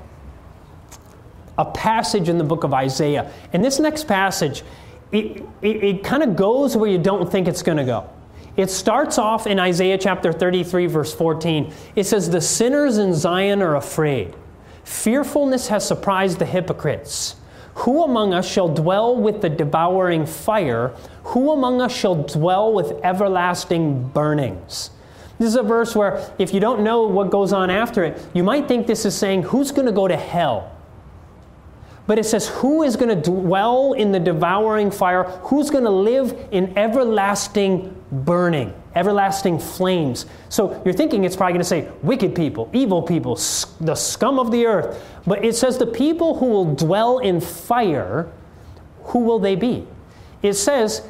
a passage in the book of Isaiah, and this next passage, it, it, it kind of goes where you don't think it's going to go. It starts off in Isaiah chapter 33, verse 14. It says, The sinners in Zion are afraid. Fearfulness has surprised the hypocrites. Who among us shall dwell with the devouring fire? Who among us shall dwell with everlasting burnings? This is a verse where, if you don't know what goes on after it, you might think this is saying, Who's going to go to hell? But it says, Who is going to dwell in the devouring fire? Who's going to live in everlasting burning, everlasting flames? So you're thinking it's probably going to say wicked people, evil people, the scum of the earth. But it says, The people who will dwell in fire, who will they be? It says,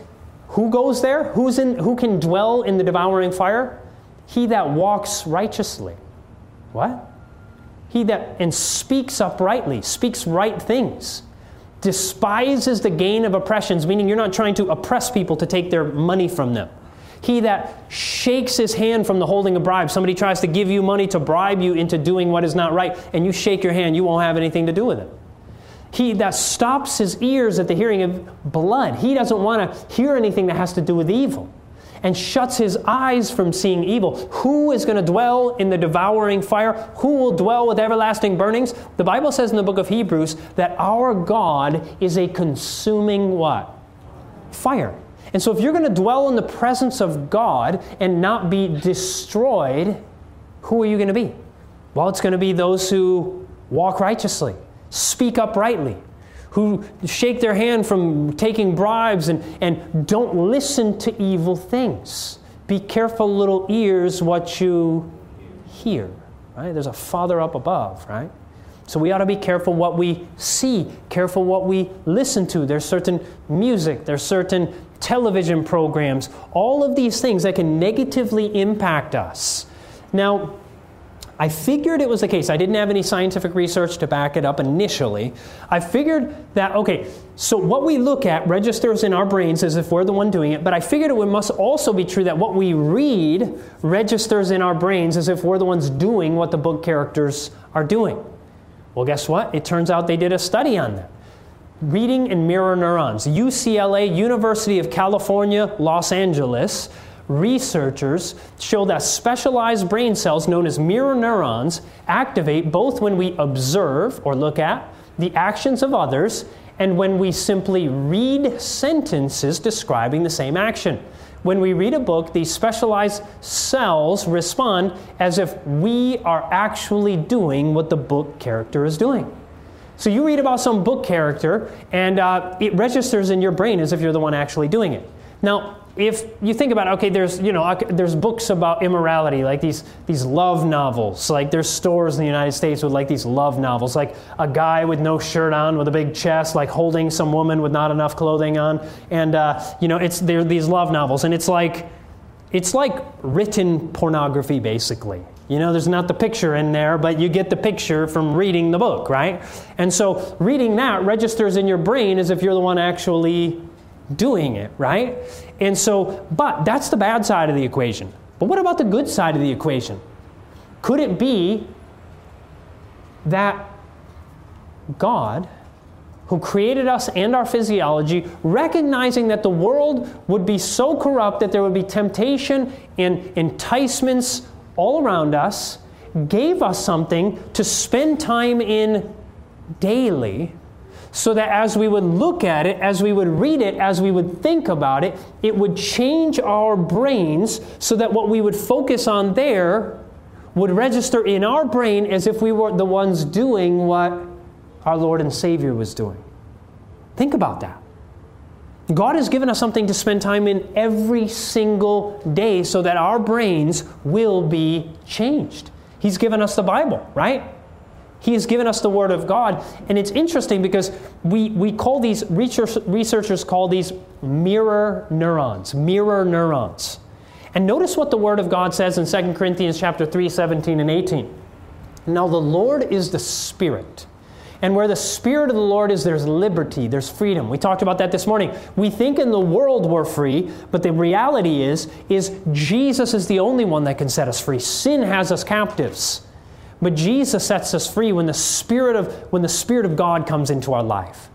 Who goes there? Who's in, who can dwell in the devouring fire? He that walks righteously. What? He that and speaks uprightly, speaks right things, despises the gain of oppressions, meaning you're not trying to oppress people to take their money from them. He that shakes his hand from the holding of bribes. Somebody tries to give you money to bribe you into doing what is not right, and you shake your hand, you won't have anything to do with it. He that stops his ears at the hearing of blood. He doesn't want to hear anything that has to do with evil and shuts his eyes from seeing evil. Who is going to dwell in the devouring fire? Who will dwell with everlasting burnings? The Bible says in the book of Hebrews that our God is a consuming what? Fire. And so if you're going to dwell in the presence of God and not be destroyed, who are you going to be? Well, it's going to be those who walk righteously, speak uprightly, who shake their hand from taking bribes and, and don't listen to evil things. Be careful, little ears, what you hear. Right? There's a Father up above, right? So we ought to be careful what we see, careful what we listen to. There's certain music, there's certain television programs, all of these things that can negatively impact us. Now, I figured it was the case. I didn't have any scientific research to back it up initially. I figured that, okay, so what we look at registers in our brains as if we're the one doing it, but I figured it must also be true that what we read registers in our brains as if we're the ones doing what the book characters are doing. Well, guess what? It turns out they did a study on that. Reading and mirror neurons. UCLA, University of California, Los Angeles researchers show that specialized brain cells known as mirror neurons activate both when we observe or look at the actions of others and when we simply read sentences describing the same action. When we read a book, these specialized cells respond as if we are actually doing what the book character is doing. So you read about some book character, and uh, it registers in your brain as if you're the one actually doing it. Now, if you think about it, okay, there's you know there's books about immorality, like these these love novels. Like there's stores in the United States with like these love novels, like a guy with no shirt on, with a big chest, like holding some woman with not enough clothing on, and uh, you know it's they're these love novels, and it's like it's like written pornography basically. You know, there's not the picture in there, but you get the picture from reading the book, right? And so reading that registers in your brain as if you're the one actually doing it, right? And so, but that's the bad side of the equation. But what about the good side of the equation? Could it be that God, who created us and our physiology, recognizing that the world would be so corrupt that there would be temptation and enticements all around us, gave us something to spend time in daily so that as we would look at it, as we would read it, as we would think about it, it would change our brains so that what we would focus on there would register in our brain as if we were the ones doing what our Lord and Savior was doing. Think about that. God has given us something to spend time in every single day so that our brains will be changed. He's given us the Bible, right? He has given us the Word of God. And it's interesting because we, we call these, research, researchers call these mirror neurons, mirror neurons. And notice what the Word of God says in 2 Corinthians chapter 3, 17 and 18. Now the Lord is the Spirit. And where the Spirit of the Lord is, there's liberty, there's freedom. We talked about that this morning. We think in the world we're free, but the reality is, is Jesus is the only one that can set us free. Sin has us captives. But Jesus sets us free when the Spirit of, when the Spirit of God comes into our life.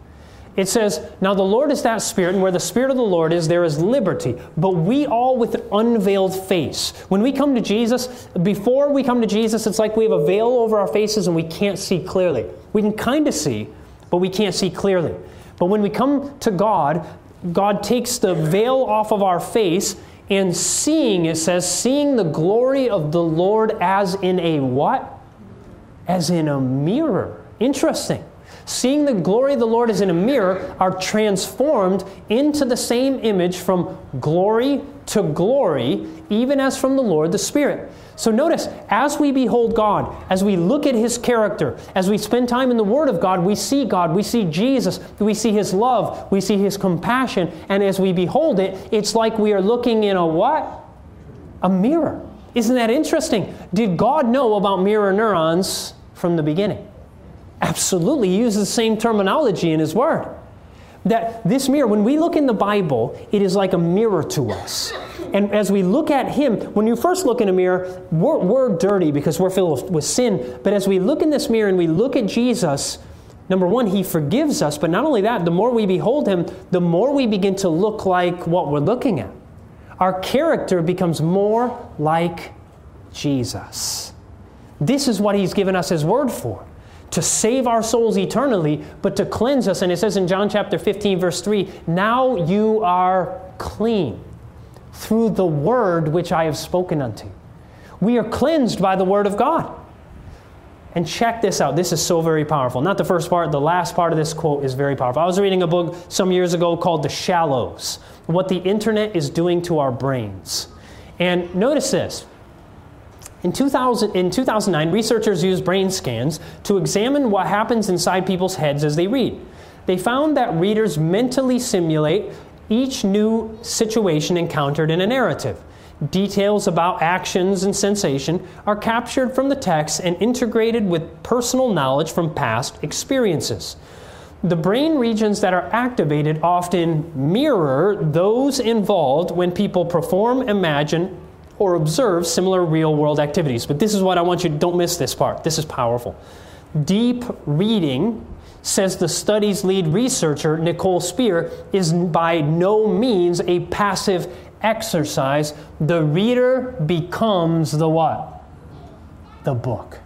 It says, Now the Lord is that Spirit, and where the Spirit of the Lord is, there is liberty. But we all with an unveiled face. When we come to Jesus, before we come to Jesus, it's like we have a veil over our faces and we can't see clearly. We can kind of see, but we can't see clearly. But when we come to God, God takes the veil off of our face and seeing, it says, seeing the glory of the Lord as in a what? As in a mirror. Interesting seeing the glory of the Lord as in a mirror, are transformed into the same image from glory to glory, even as from the Lord the Spirit. So notice, as we behold God, as we look at His character, as we spend time in the Word of God, we see God, we see Jesus, we see His love, we see His compassion, and as we behold it, it's like we are looking in a what? A mirror. Isn't that interesting? Did God know about mirror neurons from the beginning? Absolutely. He uses the same terminology in his word. That this mirror, when we look in the Bible, it is like a mirror to us. And as we look at him, when you first look in a mirror, we're, we're dirty because we're filled with sin. But as we look in this mirror and we look at Jesus, number one, he forgives us. But not only that, the more we behold him, the more we begin to look like what we're looking at. Our character becomes more like Jesus. This is what he's given us his word for to save our souls eternally, but to cleanse us. And it says in John chapter 15, verse 3 Now you are clean through the word which I have spoken unto you. We are cleansed by the word of God. And check this out. This is so very powerful. Not the first part, the last part of this quote is very powerful. I was reading a book some years ago called The Shallows What the Internet is Doing to Our Brains. And notice this in, 2000, in 2009, researchers used brain scans to examine what happens inside people's heads as they read. They found that readers mentally simulate each new situation encountered in a narrative. Details about actions and sensation are captured from the text and integrated with personal knowledge from past experiences. The brain regions that are activated often mirror those involved when people perform, imagine, or observe similar real world activities. But this is what I want you to don't miss this part. This is powerful. Deep reading, says the study's lead researcher, Nicole Speer, is by no means a passive exercise. The reader becomes the what? The book.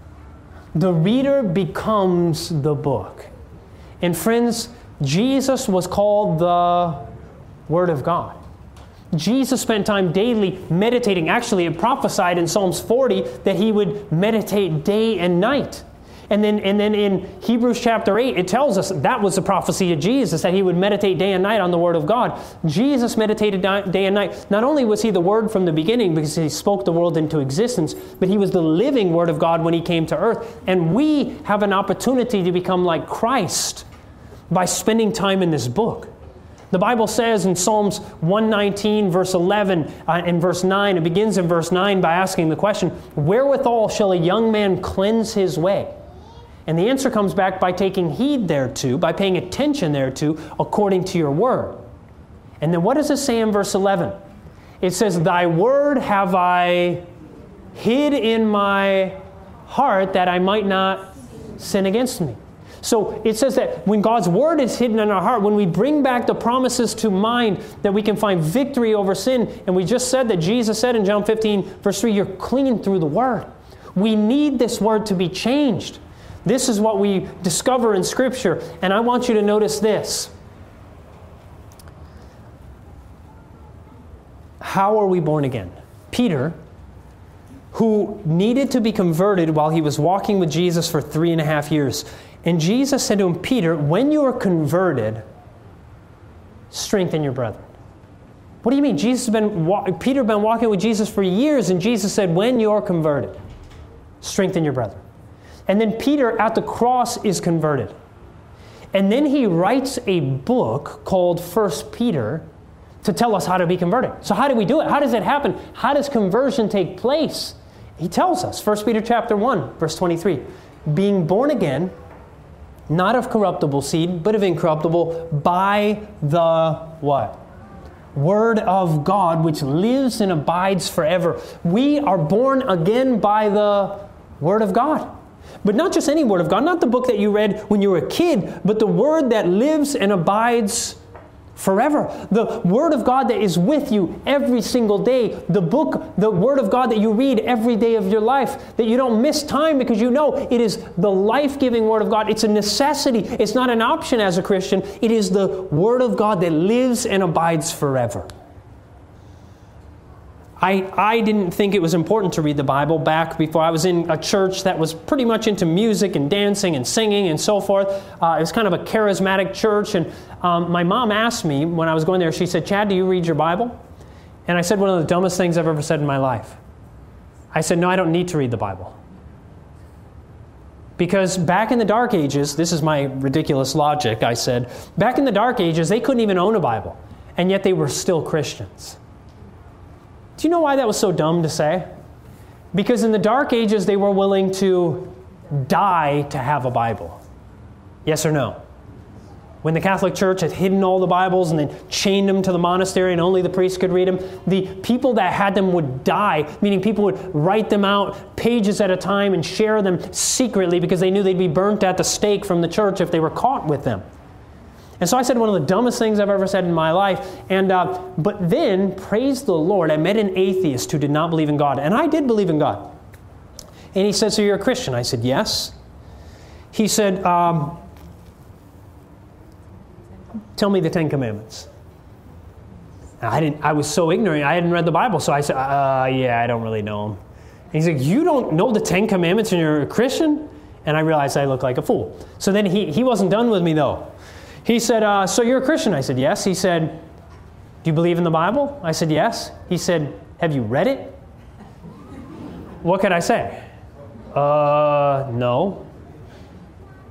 The reader becomes the book. And friends, Jesus was called the Word of God. Jesus spent time daily meditating. Actually, it prophesied in Psalms 40 that he would meditate day and night. And then, and then in Hebrews chapter 8, it tells us that was the prophecy of Jesus, that he would meditate day and night on the Word of God. Jesus meditated day and night. Not only was he the Word from the beginning because he spoke the world into existence, but he was the living Word of God when he came to earth. And we have an opportunity to become like Christ by spending time in this book. The Bible says in Psalms 119, verse 11 uh, and verse 9, it begins in verse 9 by asking the question, Wherewithal shall a young man cleanse his way? And the answer comes back by taking heed thereto, by paying attention thereto, according to your word. And then what does it say in verse 11? It says, Thy word have I hid in my heart that I might not sin against me. So it says that when God's word is hidden in our heart, when we bring back the promises to mind, that we can find victory over sin. And we just said that Jesus said in John 15, verse 3, you're clean through the word. We need this word to be changed. This is what we discover in Scripture. And I want you to notice this. How are we born again? Peter, who needed to be converted while he was walking with Jesus for three and a half years, and Jesus said to him, Peter, when you are converted, strengthen your brethren. What do you mean? Jesus has been Peter had been walking with Jesus for years, and Jesus said, When you're converted, strengthen your brethren. And then Peter at the cross is converted. And then he writes a book called First Peter to tell us how to be converted. So how do we do it? How does it happen? How does conversion take place? He tells us, 1 Peter chapter 1, verse 23, being born again, not of corruptible seed, but of incorruptible, by the what? Word of God, which lives and abides forever. We are born again by the Word of God. But not just any Word of God, not the book that you read when you were a kid, but the Word that lives and abides forever. The Word of God that is with you every single day. The book, the Word of God that you read every day of your life. That you don't miss time because you know it is the life giving Word of God. It's a necessity, it's not an option as a Christian. It is the Word of God that lives and abides forever. I, I didn't think it was important to read the Bible back before I was in a church that was pretty much into music and dancing and singing and so forth. Uh, it was kind of a charismatic church. And um, my mom asked me when I was going there, she said, Chad, do you read your Bible? And I said one of the dumbest things I've ever said in my life. I said, No, I don't need to read the Bible. Because back in the Dark Ages, this is my ridiculous logic, I said, back in the Dark Ages, they couldn't even own a Bible, and yet they were still Christians. Do you know why that was so dumb to say? Because in the Dark Ages, they were willing to die to have a Bible. Yes or no? When the Catholic Church had hidden all the Bibles and then chained them to the monastery and only the priests could read them, the people that had them would die, meaning people would write them out pages at a time and share them secretly because they knew they'd be burnt at the stake from the church if they were caught with them. And so I said one of the dumbest things I've ever said in my life. And uh, but then, praise the Lord, I met an atheist who did not believe in God, and I did believe in God. And he said, "So you're a Christian?" I said, "Yes." He said, um, "Tell me the Ten Commandments." I didn't. I was so ignorant. I hadn't read the Bible, so I said, uh, "Yeah, I don't really know them." And he's like, "You don't know the Ten Commandments, and you're a Christian?" And I realized I looked like a fool. So then he, he wasn't done with me though. He said, uh, So you're a Christian? I said, Yes. He said, Do you believe in the Bible? I said, Yes. He said, Have you read it? What could I say? Uh, no.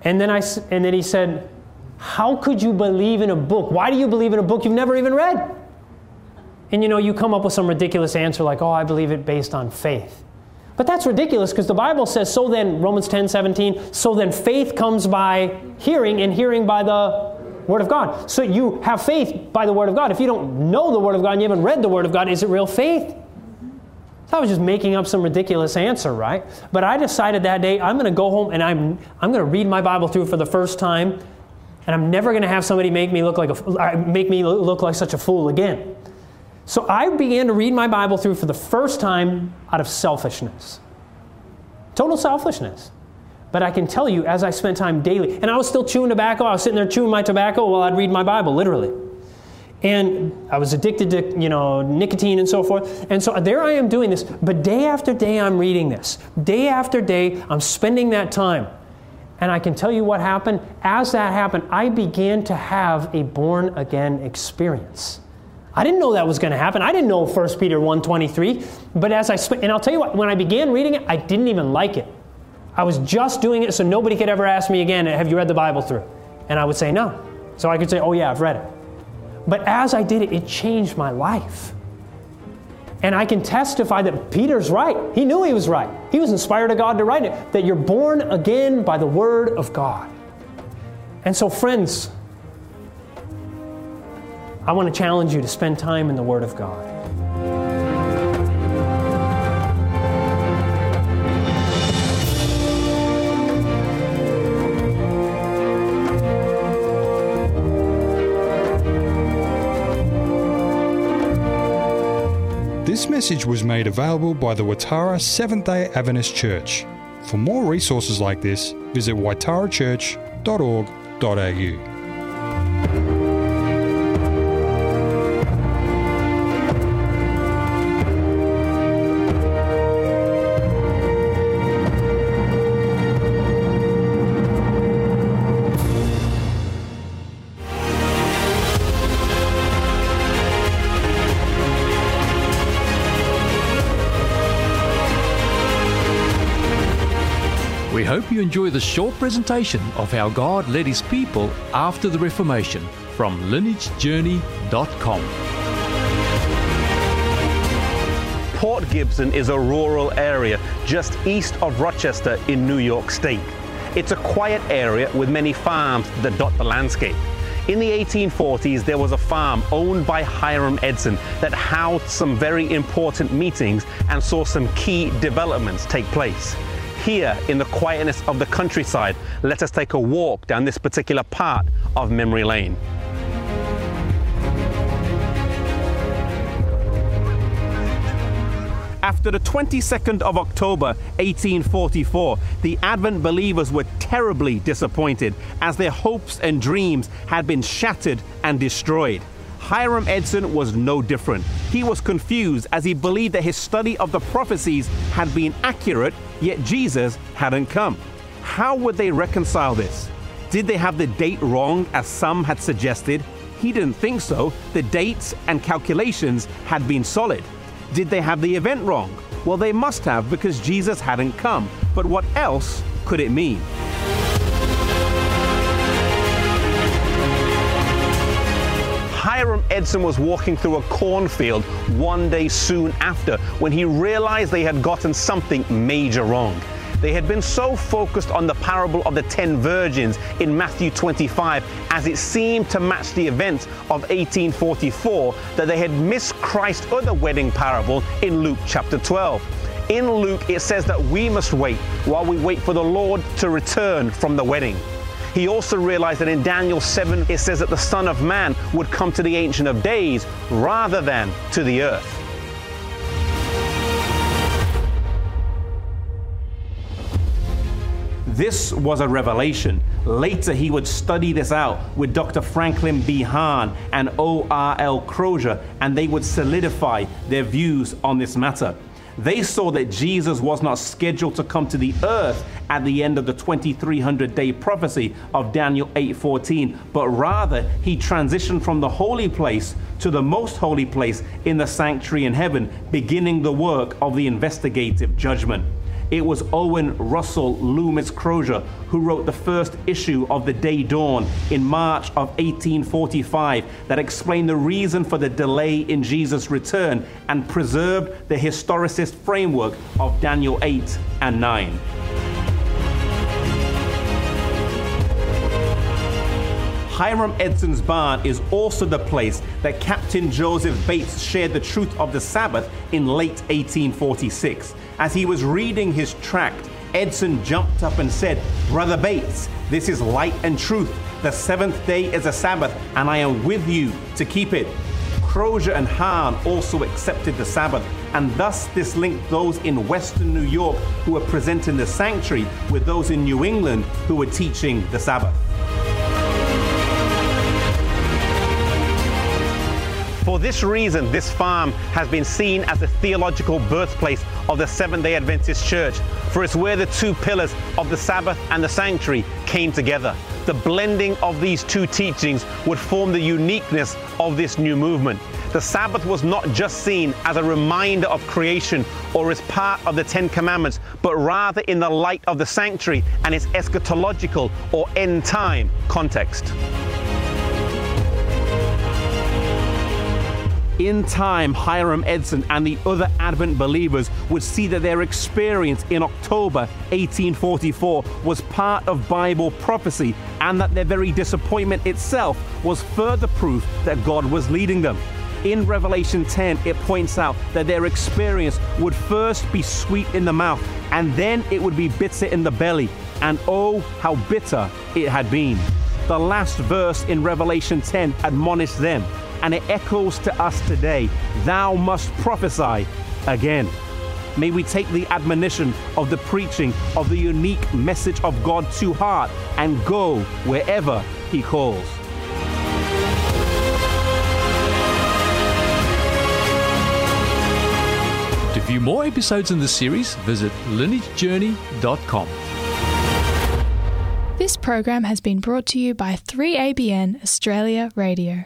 And then, I, and then he said, How could you believe in a book? Why do you believe in a book you've never even read? And you know, you come up with some ridiculous answer like, Oh, I believe it based on faith. But that's ridiculous because the Bible says, so then, Romans 10 17, so then faith comes by hearing, and hearing by the Word of God. So you have faith by the Word of God. If you don't know the Word of God and you haven't read the Word of God, is it real faith? I was just making up some ridiculous answer, right? But I decided that day I'm going to go home and I'm, I'm going to read my Bible through for the first time, and I'm never going to have somebody make me look like a, make me look like such a fool again. So I began to read my Bible through for the first time out of selfishness. Total selfishness. But I can tell you, as I spent time daily, and I was still chewing tobacco, I was sitting there chewing my tobacco while I'd read my Bible, literally. And I was addicted to, you know, nicotine and so forth. And so uh, there I am doing this. But day after day, I'm reading this. Day after day, I'm spending that time. And I can tell you what happened. As that happened, I began to have a born again experience. I didn't know that was going to happen. I didn't know 1 Peter 1.23. But as I spent, and I'll tell you what, when I began reading it, I didn't even like it. I was just doing it so nobody could ever ask me again, Have you read the Bible through? And I would say no. So I could say, Oh, yeah, I've read it. But as I did it, it changed my life. And I can testify that Peter's right. He knew he was right. He was inspired of God to write it, that you're born again by the Word of God. And so, friends, I want to challenge you to spend time in the Word of God. This message was made available by the Waitara Seventh day Adventist Church. For more resources like this, visit waitarachurch.org.au. hope you enjoy the short presentation of how God led his people after the Reformation from lineagejourney.com. Port Gibson is a rural area just east of Rochester in New York State. It's a quiet area with many farms that dot the landscape. In the 1840s, there was a farm owned by Hiram Edson that housed some very important meetings and saw some key developments take place. Here, in the quietness of the countryside, let us take a walk down this particular part of Memory Lane. After the 22nd of October 1844, the Advent believers were terribly disappointed as their hopes and dreams had been shattered and destroyed. Hiram Edson was no different. He was confused as he believed that his study of the prophecies had been accurate, yet Jesus hadn't come. How would they reconcile this? Did they have the date wrong as some had suggested? He didn't think so. The dates and calculations had been solid. Did they have the event wrong? Well, they must have because Jesus hadn't come. But what else could it mean? Hiram Edson was walking through a cornfield one day soon after when he realized they had gotten something major wrong. They had been so focused on the parable of the ten virgins in Matthew 25 as it seemed to match the events of 1844 that they had missed Christ's other wedding parable in Luke chapter 12. In Luke, it says that we must wait while we wait for the Lord to return from the wedding. He also realized that in Daniel 7, it says that the Son of Man would come to the Ancient of Days rather than to the earth. This was a revelation. Later, he would study this out with Dr. Franklin B. Hahn and O.R.L. Crozier, and they would solidify their views on this matter. They saw that Jesus was not scheduled to come to the earth at the end of the 2300 day prophecy of Daniel 8:14, but rather he transitioned from the holy place to the most holy place in the sanctuary in heaven, beginning the work of the investigative judgment. It was Owen Russell Loomis Crozier who wrote the first issue of The Day Dawn in March of 1845 that explained the reason for the delay in Jesus' return and preserved the historicist framework of Daniel 8 and 9. Hiram Edson's barn is also the place that Captain Joseph Bates shared the truth of the Sabbath in late 1846. As he was reading his tract, Edson jumped up and said, Brother Bates, this is light and truth. The seventh day is a Sabbath, and I am with you to keep it. Crozier and Hahn also accepted the Sabbath, and thus this linked those in Western New York who were presenting the sanctuary with those in New England who were teaching the Sabbath. For this reason, this farm has been seen as the theological birthplace of the Seventh day Adventist Church, for it's where the two pillars of the Sabbath and the sanctuary came together. The blending of these two teachings would form the uniqueness of this new movement. The Sabbath was not just seen as a reminder of creation or as part of the Ten Commandments, but rather in the light of the sanctuary and its eschatological or end time context. In time, Hiram Edson and the other Advent believers would see that their experience in October 1844 was part of Bible prophecy and that their very disappointment itself was further proof that God was leading them. In Revelation 10, it points out that their experience would first be sweet in the mouth and then it would be bitter in the belly. And oh, how bitter it had been. The last verse in Revelation 10 admonished them and it echoes to us today Thou must prophesy again. May we take the admonition of the preaching of the unique message of God to heart and go wherever He calls. To view more episodes in the series, visit lineagejourney.com. This program has been brought to you by 3ABN Australia Radio.